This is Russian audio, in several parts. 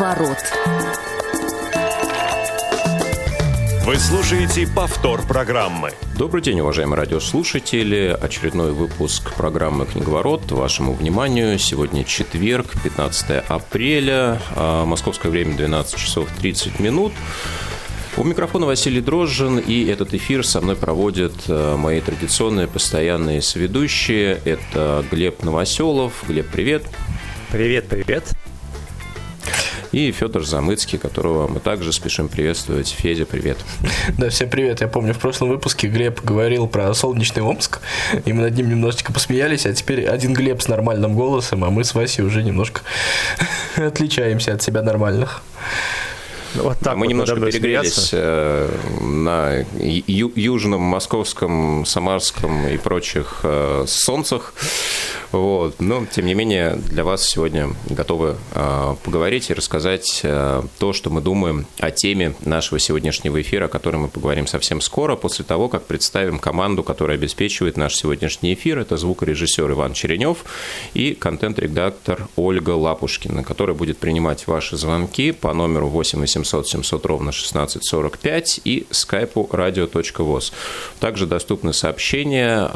Книговорот. Вы слушаете повтор программы. Добрый день, уважаемые радиослушатели. Очередной выпуск программы «Книговорот» вашему вниманию. Сегодня четверг, 15 апреля, а, московское время 12 часов 30 минут. У микрофона Василий Дрожжин, и этот эфир со мной проводят а, мои традиционные постоянные сведущие. Это Глеб Новоселов. Глеб, привет. Привет, привет и Федор Замыцкий, которого мы также спешим приветствовать. Федя, привет. Да, всем привет. Я помню, в прошлом выпуске Глеб говорил про солнечный Омск, и мы над ним немножечко посмеялись, а теперь один Глеб с нормальным голосом, а мы с Васей уже немножко отличаемся от себя нормальных. Вот так Мы вот немножко перегрелись э, на ю- южном, московском, самарском и прочих э, солнцах. Вот. Но, тем не менее, для вас сегодня готовы э, поговорить и рассказать то, что мы думаем о теме нашего сегодняшнего эфира, о которой мы поговорим совсем скоро, после того, как представим команду, которая обеспечивает наш сегодняшний эфир. Это звукорежиссер Иван Черенев и контент-редактор Ольга Лапушкина, которая будет принимать ваши звонки по номеру 8 800 700 ровно 1645 и скайпу radio.voz. Также доступны сообщения,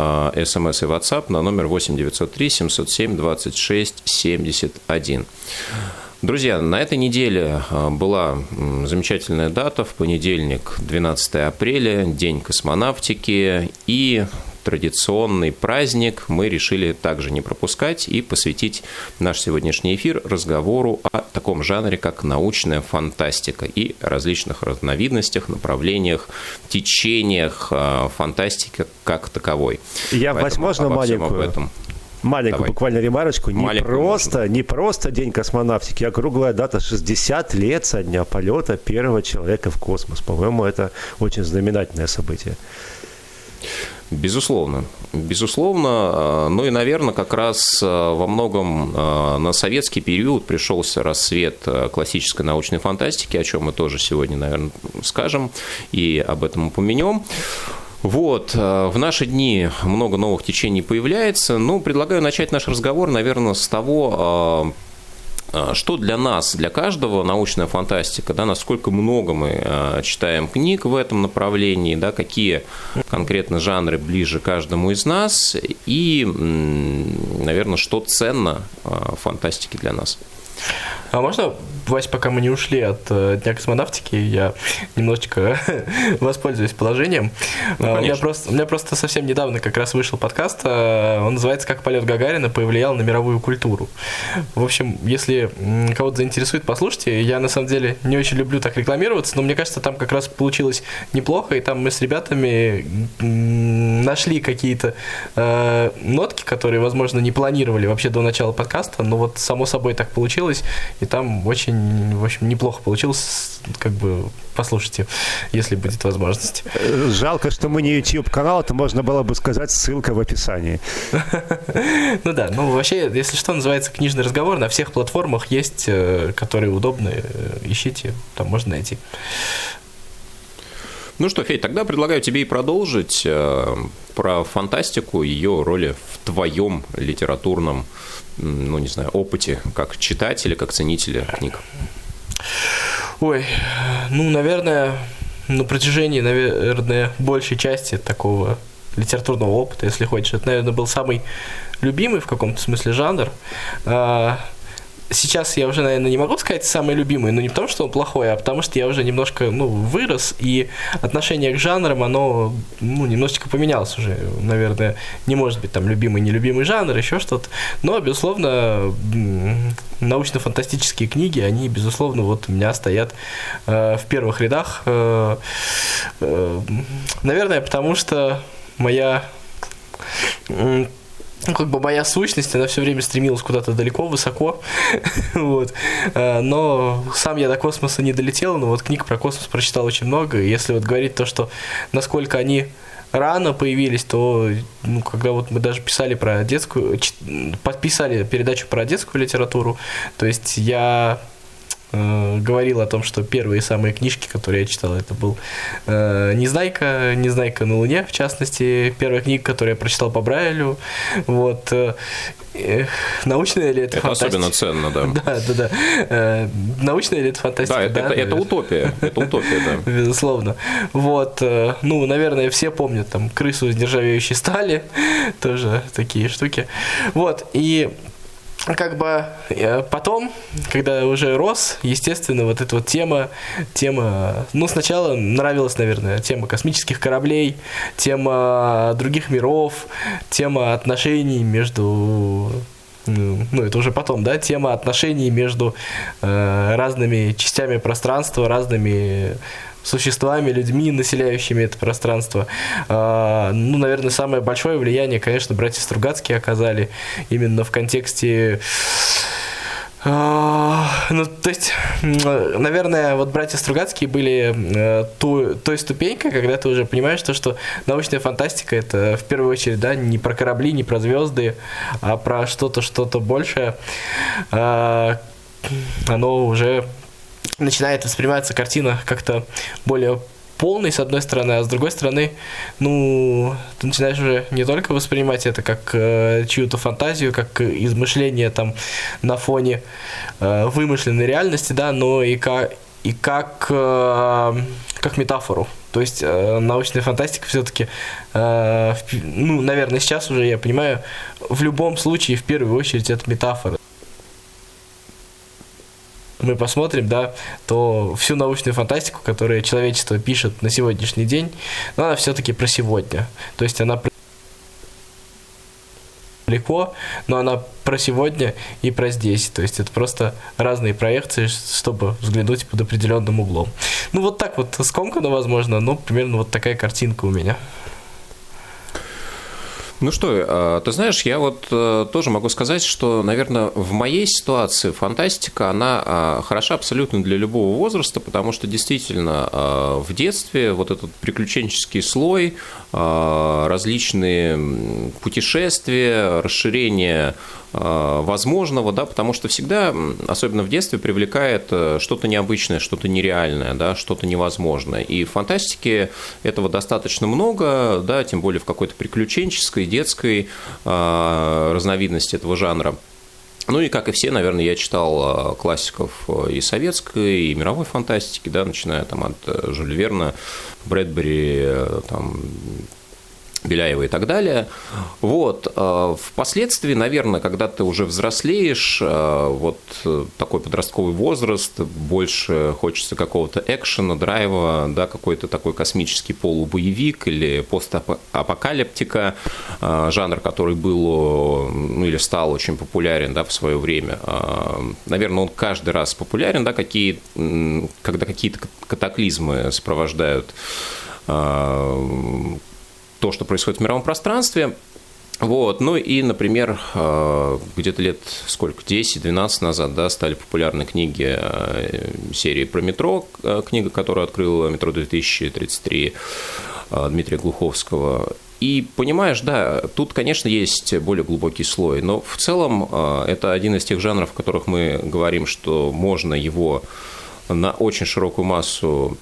смс и WhatsApp на номер 8 903 707 26 71. Друзья, на этой неделе а, была замечательная дата, в понедельник, 12 апреля, День космонавтики, и традиционный праздник мы решили также не пропускать и посвятить наш сегодняшний эфир разговору о таком жанре, как научная фантастика и различных разновидностях, направлениях, течениях а, фантастики как таковой. Я, Поэтому возможно, маленькую... Об этом маленькую Давай. буквально ремарочку. Не маленькую просто, можно. не просто День космонавтики, а круглая дата 60 лет со дня полета первого человека в космос. По-моему, это очень знаменательное событие. Безусловно. Безусловно. А, ну и, наверное, как раз а, во многом а, на советский период пришелся рассвет классической научной фантастики, о чем мы тоже сегодня, наверное, скажем и об этом упомянем. Вот, в наши дни много новых течений появляется. Ну, предлагаю начать наш разговор, наверное, с того, что для нас, для каждого научная фантастика, да, насколько много мы а, читаем книг в этом направлении, да, какие конкретно жанры ближе каждому из нас и, наверное, что ценно в фантастике для нас. А можно, Вась, пока мы не ушли от э, Дня космонавтики, я немножечко воспользуюсь положением. Ну, а, у, меня просто, у меня просто совсем недавно как раз вышел подкаст, э, он называется «Как полет Гагарина повлиял на мировую культуру». В общем, если кого-то заинтересует, послушайте. Я, на самом деле, не очень люблю так рекламироваться, но мне кажется, там как раз получилось неплохо, и там мы с ребятами нашли какие-то э, нотки, которые, возможно, не планировали вообще до начала подкаста, но вот само собой так получилось, и там очень, в общем, неплохо получилось, как бы послушайте, если будет возможность. Жалко, что мы не YouTube-канал, это можно было бы сказать, ссылка в описании. Ну да, ну вообще, если что, называется книжный разговор, на всех платформах есть, э, которые удобны, э, ищите, там можно найти. Ну что, Федь, тогда предлагаю тебе и продолжить э, про фантастику, ее роли в твоем литературном ну, не знаю, опыте, как читателя, как ценителя книг? Ой, ну, наверное, на протяжении, наверное, большей части такого литературного опыта, если хочешь, это, наверное, был самый любимый в каком-то смысле жанр. Сейчас я уже, наверное, не могу сказать самый любимый, но не потому, что он плохой, а потому что я уже немножко, ну, вырос, и отношение к жанрам, оно, ну, немножечко поменялось уже. Наверное, не может быть там любимый, нелюбимый жанр, еще что-то. Но, безусловно, научно-фантастические книги, они, безусловно, вот у меня стоят э, в первых рядах. Э, э, наверное, потому что моя ну, как бы моя сущность, она все время стремилась куда-то далеко, высоко, вот, э, но сам я до космоса не долетел, но вот книг про космос прочитал очень много, и если вот говорить то, что насколько они рано появились, то ну, когда вот мы даже писали про детскую, подписали передачу про детскую литературу, то есть я э, говорил о том, что первые самые книжки, которые я читал, это был э, «Незнайка», «Незнайка на Луне», в частности, первая книга, которую я прочитал по Брайлю, вот, э, научная ли это, это фантастика? особенно ценно, да. Да, да, да. Э, научная ли это фантастика? Да, это, да, это, это утопия. Это утопия, да. Безусловно. Вот, э, ну, наверное, все помнят там крысу из нержавеющей стали, тоже такие штуки. Вот, и как бы э, потом, когда уже рос, естественно, вот эта вот тема, тема, ну, сначала нравилась, наверное, тема космических кораблей, тема других миров, тема отношений между ну, это уже потом, да, тема отношений между э, разными частями пространства, разными существами, людьми, населяющими это пространство. А, ну, наверное, самое большое влияние, конечно, братья Стругацкие оказали именно в контексте а, ну, то есть, наверное, вот братья Стругацкие были э, ту, той ступенькой, когда ты уже понимаешь то, что научная фантастика это в первую очередь, да, не про корабли, не про звезды, а про что-то, что-то большее. А, оно уже начинает восприниматься картина как-то более полный, с одной стороны, а с другой стороны, ну, ты начинаешь уже не только воспринимать это как э, чью-то фантазию, как измышление там на фоне э, вымышленной реальности, да, но и как, и как, э, как метафору. То есть э, научная фантастика все-таки, э, ну, наверное, сейчас уже я понимаю, в любом случае, в первую очередь, это метафора мы посмотрим, да, то всю научную фантастику, которую человечество пишет на сегодняшний день, но она все-таки про сегодня. То есть она далеко, но она про сегодня и про здесь. То есть это просто разные проекции, чтобы взглянуть под определенным углом. Ну вот так вот скомкано, возможно, но примерно вот такая картинка у меня. Ну что, э, ты знаешь, я вот э, тоже могу сказать, что, наверное, в моей ситуации фантастика, она э, хороша абсолютно для любого возраста, потому что действительно в детстве вот этот приключенческий слой, различные путешествия, расширение возможного, да, потому что всегда, особенно в детстве, привлекает э, что-то необычное, что-то нереальное, да, что-то невозможное. И в фантастике этого достаточно много, да, тем более в какой-то приключенческой, детской э, разновидности этого жанра. Ну и, как и все, наверное, я читал классиков и советской, и мировой фантастики, да, начиная там от Жюля Верна, Брэдбери, там, Беляева и так далее. Вот. Э, впоследствии, наверное, когда ты уже взрослеешь, э, вот э, такой подростковый возраст, больше хочется какого-то экшена, драйва, да, какой-то такой космический полубоевик или постапокалиптика, жанр, который был ну, или стал очень популярен да, в свое время. Наверное, он каждый раз популярен, да, какие, когда какие-то катаклизмы сопровождают то, что происходит в мировом пространстве. Вот, ну и, например, э, где-то лет сколько, 10-12 назад, да, стали популярны книги э, серии про метро, э, книга, которую открыл «Метро 2033» Дмитрия Глуховского. И понимаешь, да, тут, конечно, есть более глубокий слой, но в целом это один из тех жанров, в которых мы говорим, что можно его на очень широкую массу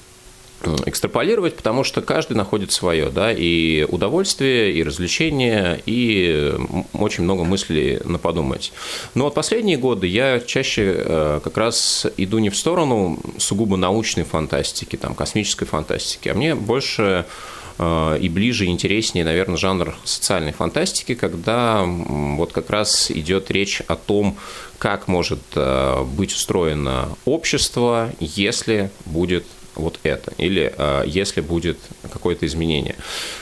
экстраполировать, потому что каждый находит свое, да, и удовольствие, и развлечение, и очень много мыслей на подумать. Но вот последние годы я чаще э, как раз иду не в сторону сугубо научной фантастики, там, космической фантастики, а мне больше э, и ближе, и интереснее, наверное, жанр социальной фантастики, когда вот как раз идет речь о том, как может э, быть устроено общество, если будет вот это, или э, если будет какое-то изменение.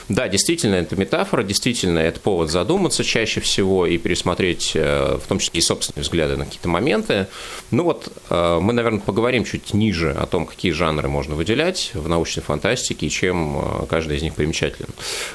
Да, действительно, это метафора, действительно, это повод задуматься чаще всего и пересмотреть, э, в том числе и собственные взгляды на какие-то моменты. Ну вот, э, мы, наверное, поговорим чуть ниже о том, какие жанры можно выделять в научной фантастике и чем э, каждый из них примечателен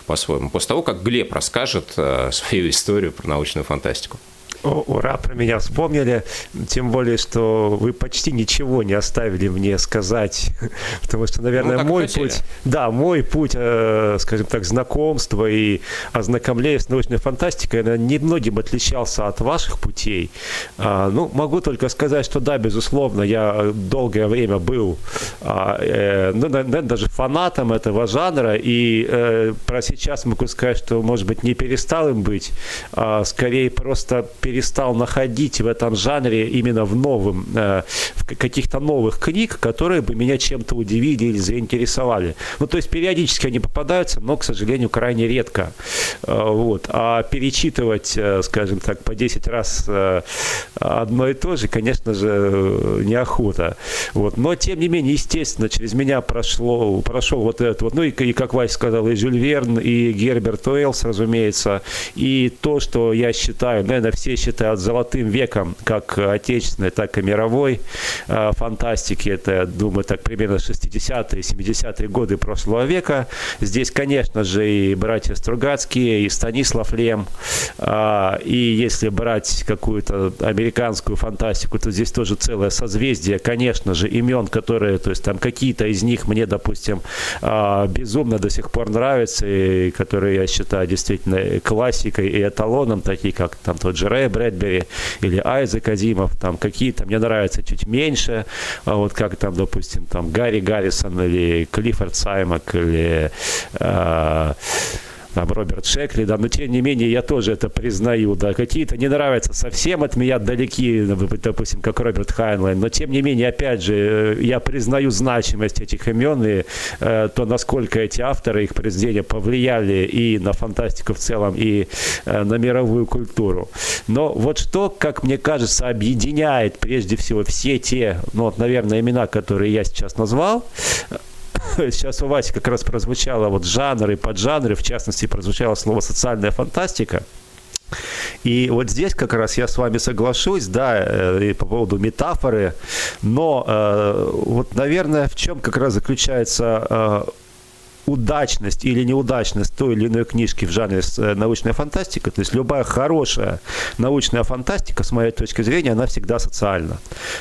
по-своему. После того, как Глеб расскажет э, свою историю про научную фантастику. О, ура, про меня вспомнили. Тем более, что вы почти ничего не оставили мне сказать. Потому что, наверное, ну, мой путь... Да, мой путь, э, скажем так, знакомства и ознакомления с научной фантастикой, наверное, немногим отличался от ваших путей. А, ну, могу только сказать, что да, безусловно, я долгое время был, а, э, ну, наверное, даже фанатом этого жанра. И э, про сейчас могу сказать, что, может быть, не перестал им быть, а скорее просто перестал находить в этом жанре именно в новом, э, в каких-то новых книг, которые бы меня чем-то удивили или заинтересовали. Ну, то есть периодически они попадаются, но, к сожалению, крайне редко. Э, вот. А перечитывать, э, скажем так, по 10 раз одно и то же, конечно же, неохота. Вот. Но, тем не менее, естественно, через меня прошло, прошел вот этот вот, ну и, и как Вася сказал, и Жюль Верн, и Герберт Уэллс, разумеется, и то, что я считаю, наверное, все считают золотым веком как отечественной, так и мировой э, фантастики. Это, думаю, так примерно 60-е, 70-е годы прошлого века. Здесь, конечно же, и братья Стругацкие, и Станислав Лем. Э, и если брать какую-то американскую фантастику, то здесь тоже целое созвездие, конечно же, имен, которые, то есть там какие-то из них мне, допустим, э, безумно до сих пор нравятся, и которые я считаю действительно классикой и эталоном, такие как там тот же Рэй Брэдбери или Айзек Азимов, там какие-то мне нравятся чуть меньше, а вот как там, допустим, там Гарри Гаррисон или Клиффорд Саймак или э, там Роберт Шекли, да, но тем не менее я тоже это признаю, да, какие-то не нравятся совсем от меня далеки, допустим, как Роберт Хайнлайн, но тем не менее, опять же, э, я признаю значимость этих имен и э, то, насколько эти авторы, их произведения повлияли и на фантастику в целом, и э, на мировую культуру. Но вот что, как мне кажется, объединяет прежде всего все те, ну вот, наверное, имена, которые я сейчас назвал, сейчас у Васи как раз прозвучало вот жанры, поджанры, в частности, прозвучало слово «социальная фантастика». И вот здесь как раз я с вами соглашусь, да, э, и по поводу метафоры, но э, вот, наверное, в чем как раз заключается э, удачность или неудачность той или иной книжки в жанре э, научная фантастика, то есть любая хорошая научная фантастика, с моей точки зрения, она всегда социальна.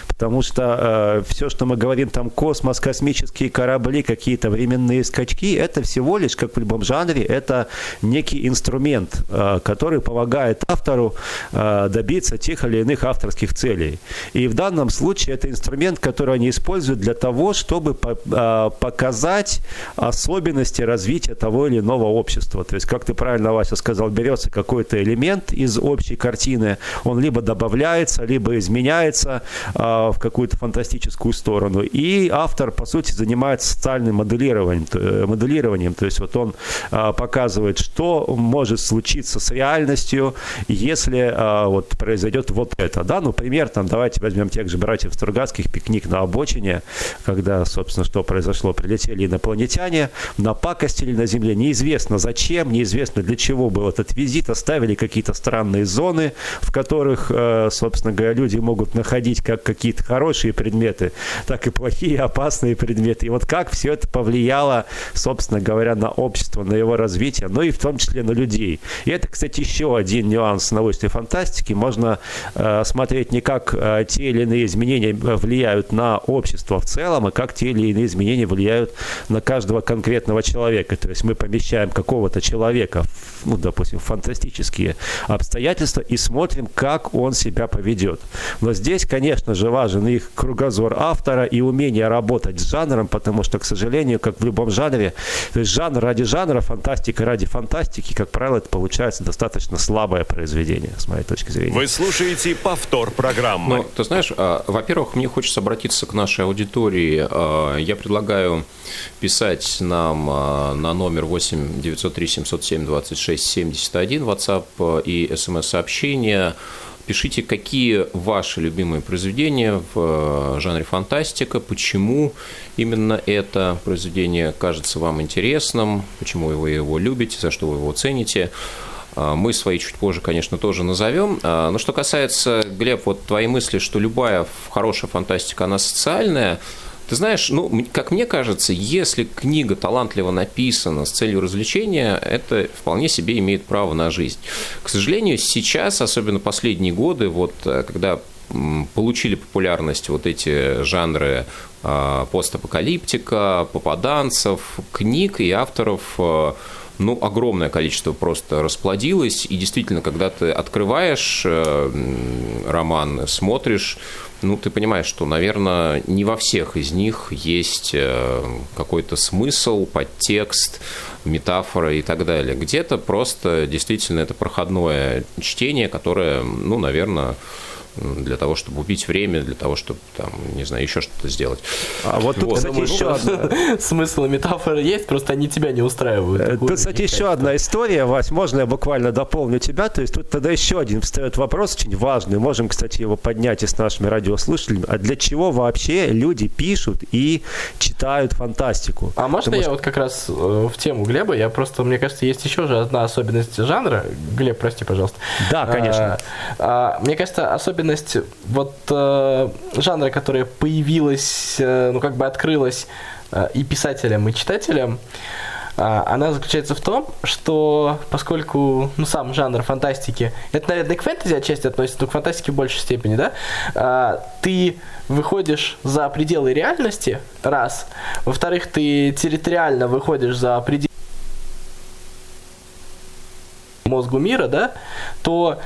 Потому что э, все, что мы говорим, там космос, космические корабли, какие-то временные скачки, это всего лишь, как в любом жанре, это некий инструмент, э, который помогает автору э, добиться тех или иных авторских целей. И в данном случае это инструмент, который они используют для того, чтобы по, э, показать особенности особенности развития того или иного общества. То есть, как ты правильно, Вася, сказал, берется какой-то элемент из общей картины, он либо добавляется, либо изменяется э, в какую-то фантастическую сторону. И автор, по сути, занимается социальным моделированием. Э, моделированием. То есть, вот он э, показывает, что может случиться с реальностью, если э, вот произойдет вот это. Да? Ну, пример, там, давайте возьмем тех же братьев Стругацких, пикник на обочине, когда, собственно, что произошло, прилетели инопланетяне, напакостили на Земле. Неизвестно зачем, неизвестно для чего был этот визит. Оставили какие-то странные зоны, в которых, э, собственно говоря, люди могут находить как какие-то хорошие предметы, так и плохие, опасные предметы. И вот как все это повлияло, собственно говоря, на общество, на его развитие, но и в том числе на людей. И это, кстати, еще один нюанс научной фантастики. Можно э, смотреть не как э, те или иные изменения влияют на общество в целом, а как те или иные изменения влияют на каждого конкретного конкретного человека. То есть мы помещаем какого-то человека, ну, допустим, в фантастические обстоятельства и смотрим, как он себя поведет. Но здесь, конечно же, важен их кругозор автора и умение работать с жанром, потому что, к сожалению, как в любом жанре, то есть жанр ради жанра, фантастика ради фантастики, как правило, это получается достаточно слабое произведение, с моей точки зрения. Вы слушаете повтор программы. Ну, ты знаешь, а, во-первых, мне хочется обратиться к нашей аудитории. А, я предлагаю писать нам а, на номер 8 903 707 26 71 WhatsApp и смс-сообщения. Пишите, какие ваши любимые произведения в э, жанре фантастика, почему именно это произведение кажется вам интересным, почему вы его любите, за что вы его цените. А, мы свои чуть позже, конечно, тоже назовем. А, но что касается, Глеб, вот твоей мысли, что любая хорошая фантастика, она социальная, Ты знаешь, ну, как мне кажется, если книга талантливо написана с целью развлечения, это вполне себе имеет право на жизнь. К сожалению, сейчас, особенно последние годы, вот э, когда получили популярность вот эти жанры а, постапокалиптика, попаданцев, книг и авторов э, ну, огромное количество просто расплодилось, и действительно, когда ты открываешь э, роман, смотришь, ну, ты понимаешь, что, наверное, не во всех из них есть э, какой-то смысл, подтекст, метафора и так далее. Где-то просто действительно это проходное чтение, которое, ну, наверное, для того, чтобы убить время, для того, чтобы, там, не знаю, еще что-то сделать. А вот тут, вот. кстати, еще одна... Смысл метафоры есть, просто они тебя не устраивают. Э, тут, кстати, еще одна история, Вась, можно я буквально дополню тебя? То есть тут тогда еще один встает вопрос очень важный, можем, кстати, его поднять и с нашими радиослушателями. А для чего вообще люди пишут и читают фантастику? А можно Потому я что... вот как раз э, в тему Глеба, я просто, мне кажется, есть еще же одна особенность жанра. Глеб, прости, пожалуйста. Да, конечно. А, а, мне кажется, особенность особенность вот э, жанра, которая появилась, э, ну как бы открылась э, и писателям, и читателям, э, она заключается в том, что поскольку ну, сам жанр фантастики, это, наверное, к фэнтези отчасти относится, но к фантастике в большей степени, да, э, ты выходишь за пределы реальности, раз, во-вторых, ты территориально выходишь за пределы мозгу мира, да, то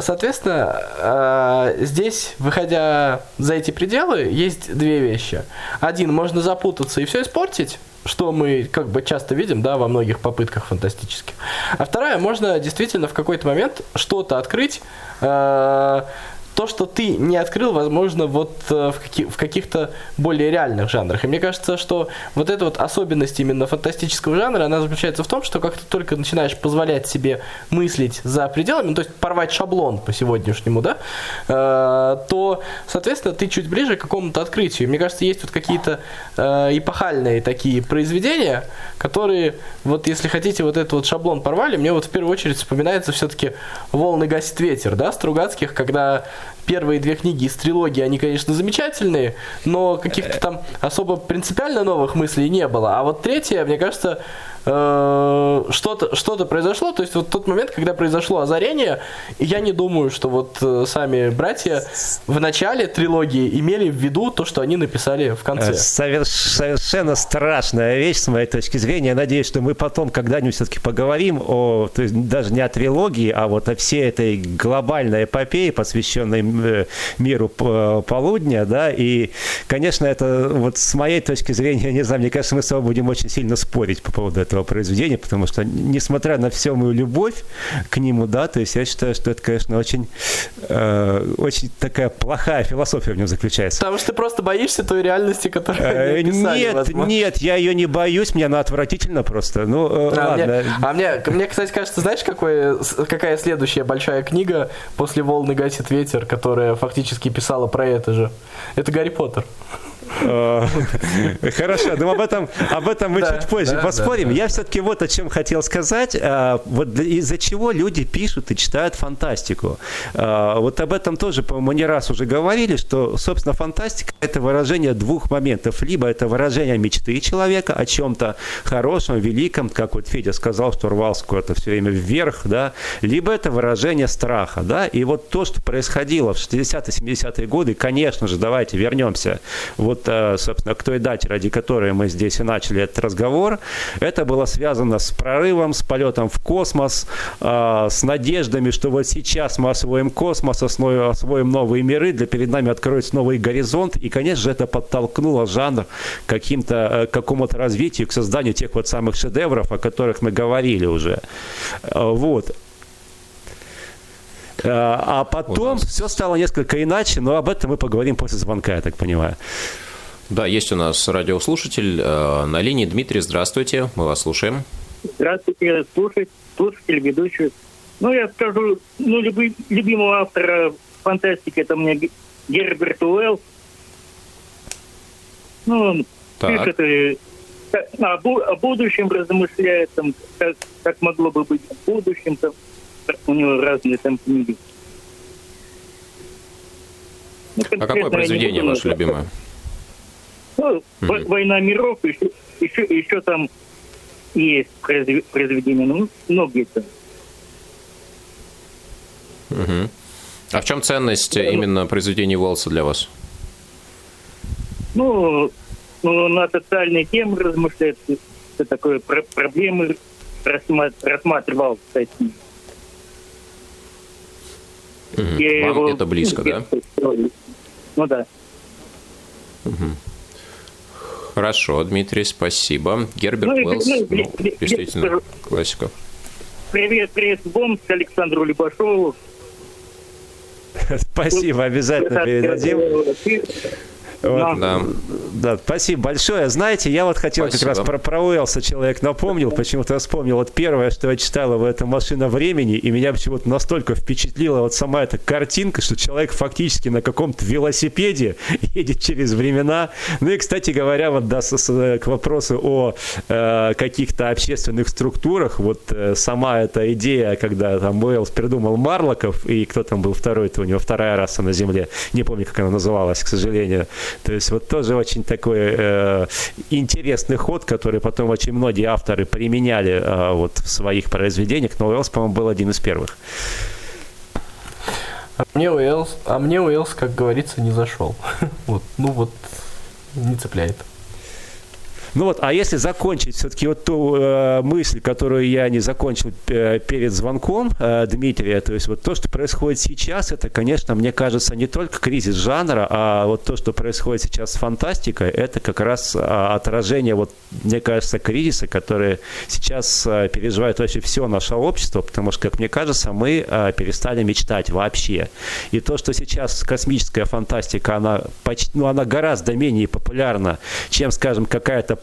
Соответственно, э, здесь, выходя за эти пределы, есть две вещи. Один, можно запутаться и все испортить, что мы как бы часто видим, да, во многих попытках фантастических. А вторая, можно действительно в какой-то момент что-то открыть, э, то, что ты не открыл, возможно, вот э, в, каких- в каких-то более реальных жанрах. И мне кажется, что вот эта вот особенность именно фантастического жанра, она заключается в том, что как ты только начинаешь позволять себе мыслить за пределами, ну, то есть порвать шаблон по сегодняшнему, да, э, то, соответственно, ты чуть ближе к какому-то открытию. Мне кажется, есть вот какие-то э, эпохальные такие произведения, которые, вот если хотите, вот этот вот шаблон порвали, мне вот в первую очередь вспоминается все-таки «Волны гасит ветер», да, Стругацких, когда первые две книги из трилогии, они, конечно, замечательные, но каких-то там особо принципиально новых мыслей не было. А вот третья, мне кажется, Э, что-то что произошло, то есть вот тот момент, когда произошло озарение, я не думаю, что вот э, сами братья в начале трилогии имели в виду то, что они написали в конце. Э, соверш, совершенно страшная вещь с моей точки зрения. Я надеюсь, что мы потом когда-нибудь все-таки поговорим о, то есть даже не о трилогии, а вот о всей этой глобальной эпопее, посвященной миру полудня, да, и, конечно, это вот с моей точки зрения, не знаю, мне кажется, мы с вами будем очень сильно спорить по поводу этого этого произведения, потому что, несмотря на всю мою любовь к нему, да, то есть я считаю, что это, конечно, очень, э, очень такая плохая философия в нем заключается. Потому что ты просто боишься той реальности, которую э, Нет, возможно. нет, я ее не боюсь, мне она отвратительно просто. Ну, э, а ладно. Мне, а мне, мне, кстати, кажется, знаешь, какой, какая следующая большая книга после «Волны гасит ветер», которая фактически писала про это же? Это «Гарри Поттер». Э, хорошо, но об этом, об этом мы чуть позже поспорим. Я все-таки вот о чем хотел сказать. Э, вот из-за чего люди пишут и читают фантастику. Э, вот об этом тоже, по-моему, не раз уже говорили, что, собственно, фантастика – это выражение двух моментов. Либо это выражение мечты человека о чем-то хорошем, великом, как вот Федя сказал, что рвался куда-то все время вверх, да, либо это выражение страха, да, и вот то, что происходило в 60-70-е годы, конечно же, давайте вернемся вот вот, э, собственно, к той дате, ради которой мы здесь и начали этот разговор, это было связано с прорывом, с полетом в космос, э, с надеждами, что вот сейчас мы освоим космос, освоим новые миры, для перед нами откроется новый горизонт, и, конечно же, это подтолкнуло жанр каким-то, э, к какому-то развитию, к созданию тех вот самых шедевров, о которых мы говорили уже. Вот. А потом все стало несколько иначе, но об этом мы поговорим после звонка, я так понимаю. Да, есть у нас радиослушатель э, на линии. Дмитрий, здравствуйте, мы вас слушаем. Здравствуйте, слушатель, слушатель, ведущий. Ну, я скажу, ну, люби, любимого автора фантастики это мне Герберт Уэлл. Ну, он так. пишет и о, о будущем размышляет, там, как, как могло бы быть в будущем, там, у него разные там книги. Ну, а какое произведение ваше любимое? Ну, mm-hmm. «Война миров», еще, еще, еще там есть произведения, ну, многие-то. Угу. А в чем ценность ну, именно произведений Уолса для вас? Ну, ну на социальные темы размышляет, что такое проблемы рассматривал, кстати. Угу. Вам его... это близко, да? Ну да. Угу. Хорошо, Дмитрий, спасибо. Герберт ну, Уэллс, ну, ну, действительно, классика. Привет, привет, Бомск, Александру Любашову. Спасибо, обязательно передадим. Вот. Да. да, спасибо большое. Знаете, я вот хотел спасибо. как раз про, про Уэлса человек напомнил, почему-то я вспомнил. Вот первое, что я читал в этом «Машина времени», и меня почему-то настолько впечатлила вот сама эта картинка, что человек фактически на каком-то велосипеде едет через времена. Ну и, кстати говоря, вот да, с, с, к вопросу о э, каких-то общественных структурах, вот э, сама эта идея, когда там Уэллс придумал Марлоков, и кто там был второй, это у него вторая раса на Земле, не помню, как она называлась, к сожалению, то есть вот тоже очень такой э, интересный ход, который потом очень многие авторы применяли э, вот в своих произведениях, но Уэллс, по-моему, был один из первых. А мне Уэллс, а мне Уэллс, как говорится, не зашел. вот, ну вот, не цепляет. Ну вот, а если закончить все-таки вот ту э, мысль, которую я не закончил э, перед звонком э, Дмитрия, то есть вот то, что происходит сейчас, это, конечно, мне кажется, не только кризис жанра, а вот то, что происходит сейчас с фантастикой, это как раз а, отражение, вот, мне кажется, кризиса, который сейчас а, переживает вообще все наше общество, потому что, как мне кажется, мы а, перестали мечтать вообще. И то, что сейчас космическая фантастика, она, почти, ну, она гораздо менее популярна, чем, скажем, какая-то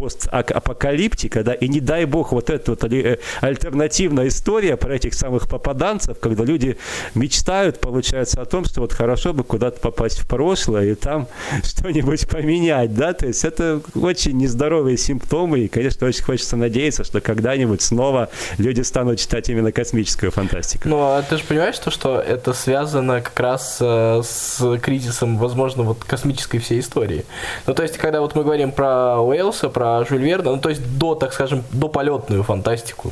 постапокалиптика, да, и не дай бог вот эта вот э, альтернативная история про этих самых попаданцев, когда люди мечтают, получается, о том, что вот хорошо бы куда-то попасть в прошлое и там что-нибудь поменять, да, то есть это очень нездоровые симптомы, и, конечно, очень хочется надеяться, что когда-нибудь снова люди станут читать именно космическую фантастику. Ну, а ты же понимаешь, то, что это связано как раз э, с кризисом, возможно, вот космической всей истории. Ну, то есть, когда вот мы говорим про Уэлса, про Жюль Верна, ну, то есть до, так скажем, до полетную фантастику.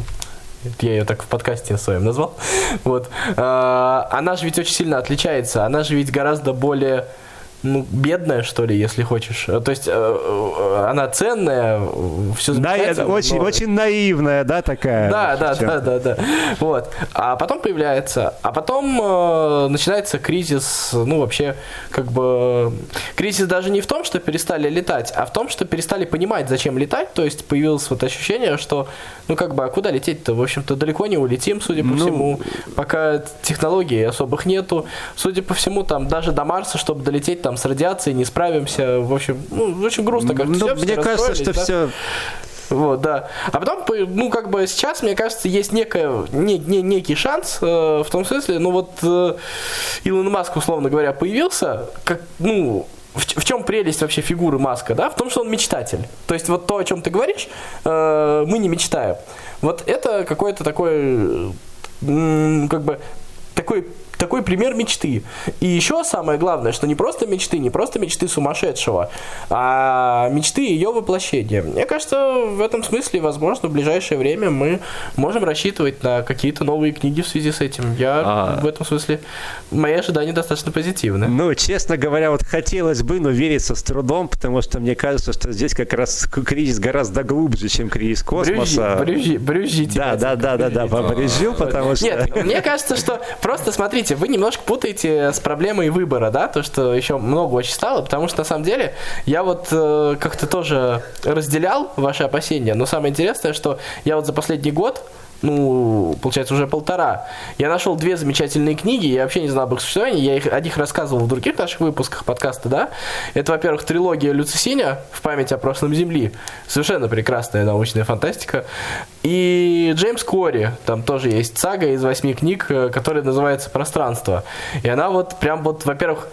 Я ее так в подкасте своем назвал. Вот. А, она же ведь очень сильно отличается. Она же ведь гораздо более ну, бедная, что ли, если хочешь. То есть э, э, она ценная, все замечательно. очень, но... очень наивная, да, такая? Да, да, да, да, да. Вот. А потом появляется, а потом э, начинается кризис, ну, вообще, как бы, кризис даже не в том, что перестали летать, а в том, что перестали понимать, зачем летать, то есть появилось вот ощущение, что, ну, как бы, а куда лететь-то? В общем-то, далеко не улетим, судя по ну... всему, пока технологий особых нету. Судя по всему, там, даже до Марса, чтобы долететь, там с радиацией не справимся. В общем, ну, очень грустно как-то ну, все. Мне все кажется, что да? все вот, да. А потом, ну, как бы сейчас, мне кажется, есть некая, не, не, некий шанс, э, в том смысле, ну, вот э, Илон Маск, условно говоря, появился, как, ну, в, в чем прелесть вообще фигуры Маска, да? В том, что он мечтатель. То есть вот то, о чем ты говоришь, э, мы не мечтаем. Вот это какой-то такой, э, как бы, такой такой пример мечты. И еще самое главное, что не просто мечты, не просто мечты сумасшедшего, а мечты ее воплощения. Мне кажется, в этом смысле, возможно, в ближайшее время мы можем рассчитывать на какие-то новые книги в связи с этим. Я а... в этом смысле, мои ожидания достаточно позитивны. Ну, честно говоря, вот хотелось бы, но верится с трудом, потому что мне кажется, что здесь как раз кризис гораздо глубже, чем кризис космоса. Брюжи, брюжи, брюжите. Да, да, да, да, да, побрюзжу, потому что... Нет, мне кажется, что просто смотрите, смотрите, вы немножко путаете с проблемой выбора, да, то, что еще много очень стало, потому что на самом деле я вот э, как-то тоже разделял ваши опасения, но самое интересное, что я вот за последний год ну, получается, уже полтора. Я нашел две замечательные книги, я вообще не знал об их существовании, я их, о них рассказывал в других наших выпусках подкаста, да. Это, во-первых, трилогия Люцисиня в память о прошлом Земли. Совершенно прекрасная научная фантастика. И Джеймс Кори, там тоже есть сага из восьми книг, э, которая называется «Пространство». И она вот прям вот, во-первых,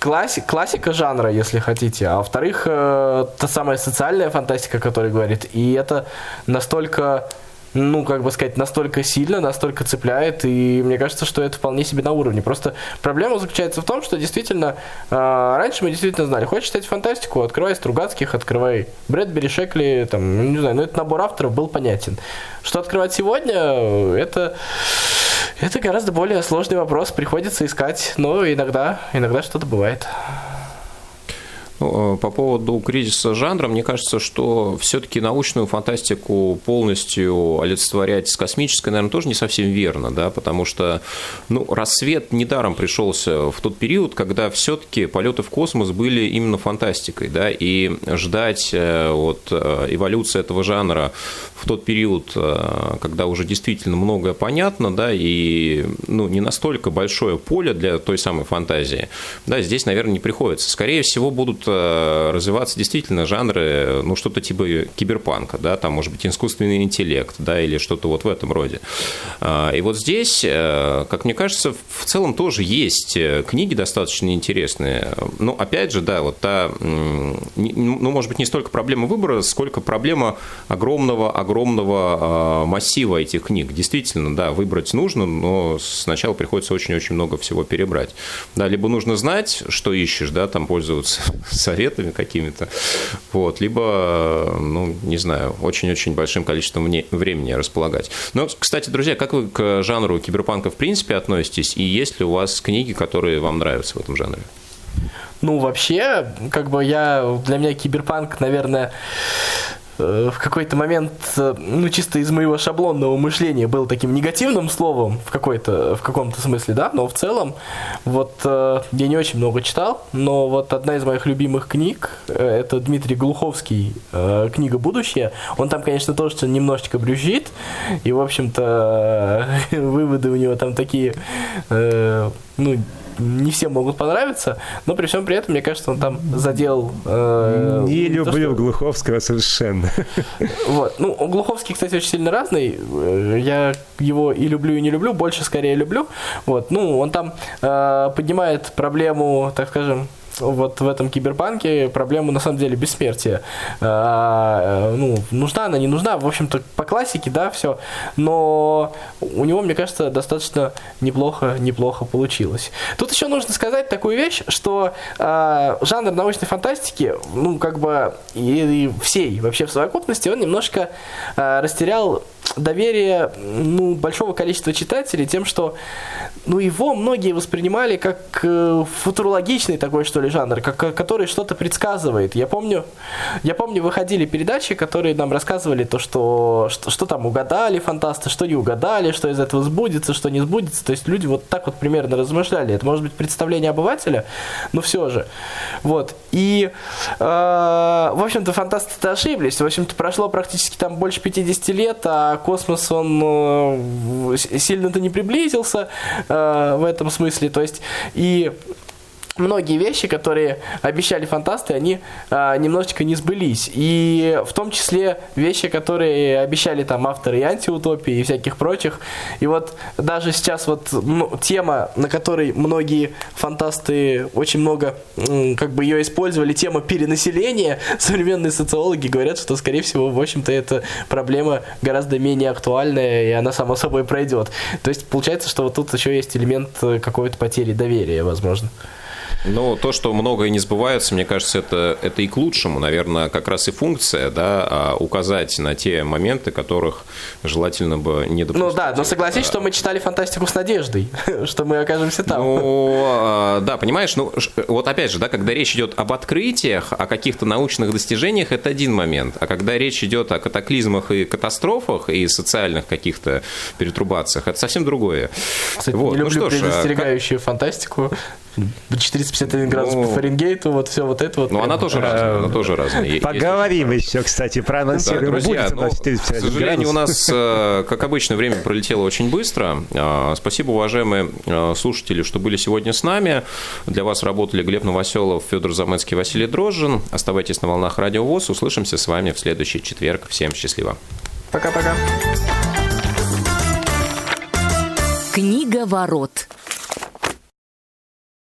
класси- классика жанра, если хотите, а во-вторых, э, та самая социальная фантастика, которая говорит, и это настолько ну, как бы сказать, настолько сильно, настолько цепляет, и мне кажется, что это вполне себе на уровне. Просто проблема заключается в том, что действительно, э, раньше мы действительно знали, хочешь читать фантастику, открывай Стругацких, открывай Брэдбери, Шекли, там, не знаю, ну, это набор авторов был понятен. Что открывать сегодня, это, это гораздо более сложный вопрос, приходится искать, но иногда, иногда что-то бывает. Ну, э, по поводу кризиса жанра, мне кажется, что все-таки научную фантастику полностью олицетворять с космической, наверное, тоже не совсем верно, да, потому что ну, рассвет недаром пришелся в тот период, когда все-таки полеты в космос были именно фантастикой, да, и ждать э, вот э, эволюции этого жанра в тот период, когда уже действительно многое понятно, да, и ну, не настолько большое поле для той самой фантазии, да, здесь, наверное, не приходится. Скорее всего, будут развиваться действительно жанры, ну, что-то типа киберпанка, да, там, может быть, искусственный интеллект, да, или что-то вот в этом роде. А, и вот здесь, э, как мне кажется, в целом тоже есть э, книги достаточно интересные. Но, опять же, да, вот та, ну, может быть, не столько проблема выбора, сколько проблема огромного-огромного а, массива этих книг. Действительно, да, выбрать нужно, но сначала приходится очень-очень много всего перебрать. Да, либо нужно знать, что ищешь, да, там пользоваться советами какими-то, вот, либо, ну, не знаю, очень-очень большим количеством времени располагать. Но, кстати, друзья, как вы к жанру киберпанка в принципе относитесь, и есть ли у вас книги, которые вам нравятся в этом жанре? Ну, вообще, как бы я, для меня киберпанк, наверное, в какой-то момент, э, ну, чисто из моего шаблонного мышления был таким негативным словом в какой-то, в каком-то смысле, да, но в целом, вот, э, я не очень много читал, но вот одна из моих любимых книг, это Дмитрий Глуховский, книга «Будущее», он там, конечно, тоже немножечко брюзжит, и, в общем-то, выводы у него там такие, ну, не все могут понравиться, но при всем при этом, мне кажется, он там задел... Э, не люблю то, что... Глуховского совершенно. Вот. Ну, Глуховский, кстати, очень сильно разный. Э, я его и люблю, и не люблю. Больше, скорее, люблю. Вот. Ну, он там э, поднимает проблему, так скажем, вот в этом киберпанке проблема на самом деле бессмертия. А, ну, нужна она, не нужна, в общем-то, по классике, да, все. Но у него, мне кажется, достаточно неплохо, неплохо получилось. Тут еще нужно сказать такую вещь, что а, жанр научной фантастики, ну, как бы, и, и всей вообще в совокупности, он немножко а, растерял доверие ну, большого количества читателей тем, что ну, его многие воспринимали как э, футурологичный такой, что ли, жанр, как, который что-то предсказывает. Я помню, я помню, выходили передачи, которые нам рассказывали то, что, что, что там угадали фантасты, что не угадали, что из этого сбудется, что не сбудется. То есть люди вот так вот примерно размышляли. Это может быть представление обывателя, но все же. Вот. И, э, в общем-то, фантасты-то ошиблись. В общем-то, прошло практически там больше 50 лет, а космос, он э, сильно-то не приблизился э, в этом смысле. То есть, и многие вещи, которые обещали фантасты, они а, немножечко не сбылись. И в том числе вещи, которые обещали там авторы и антиутопии и всяких прочих. И вот даже сейчас вот ну, тема, на которой многие фантасты очень много как бы ее использовали, тема перенаселения, современные социологи говорят, что скорее всего, в общем-то, эта проблема гораздо менее актуальная, и она само собой пройдет. То есть получается, что вот тут еще есть элемент какой-то потери доверия, возможно. Ну, то, что многое не сбывается, мне кажется, это, это и к лучшему. Наверное, как раз и функция, да, а, указать на те моменты, которых желательно бы не допустить. Ну да, но согласись, что мы читали фантастику с надеждой, что мы окажемся там. Ну, а, да, понимаешь, ну, вот опять же, да, когда речь идет об открытиях, о каких-то научных достижениях, это один момент. А когда речь идет о катаклизмах и катастрофах, и социальных каких-то перетрубациях, это совсем другое. Кстати, вот. не люблю ну, что предостерегающую ж, фантастику. 451 градус ну, по Фаренгейту, вот все вот это вот. Ну, она тоже разная, она тоже разная. Поговорим еще, кстати, проанонсируем. Да, друзья, ну, к сожалению, у нас, э, как обычно, время пролетело очень быстро. А, спасибо, уважаемые э, слушатели, что были сегодня с нами. Для вас работали Глеб Новоселов, Федор Замецкий, Василий Дрожжин. Оставайтесь на волнах Радио ВОЗ. Услышимся с вами в следующий четверг. Всем счастливо. Пока-пока. Книга ворот.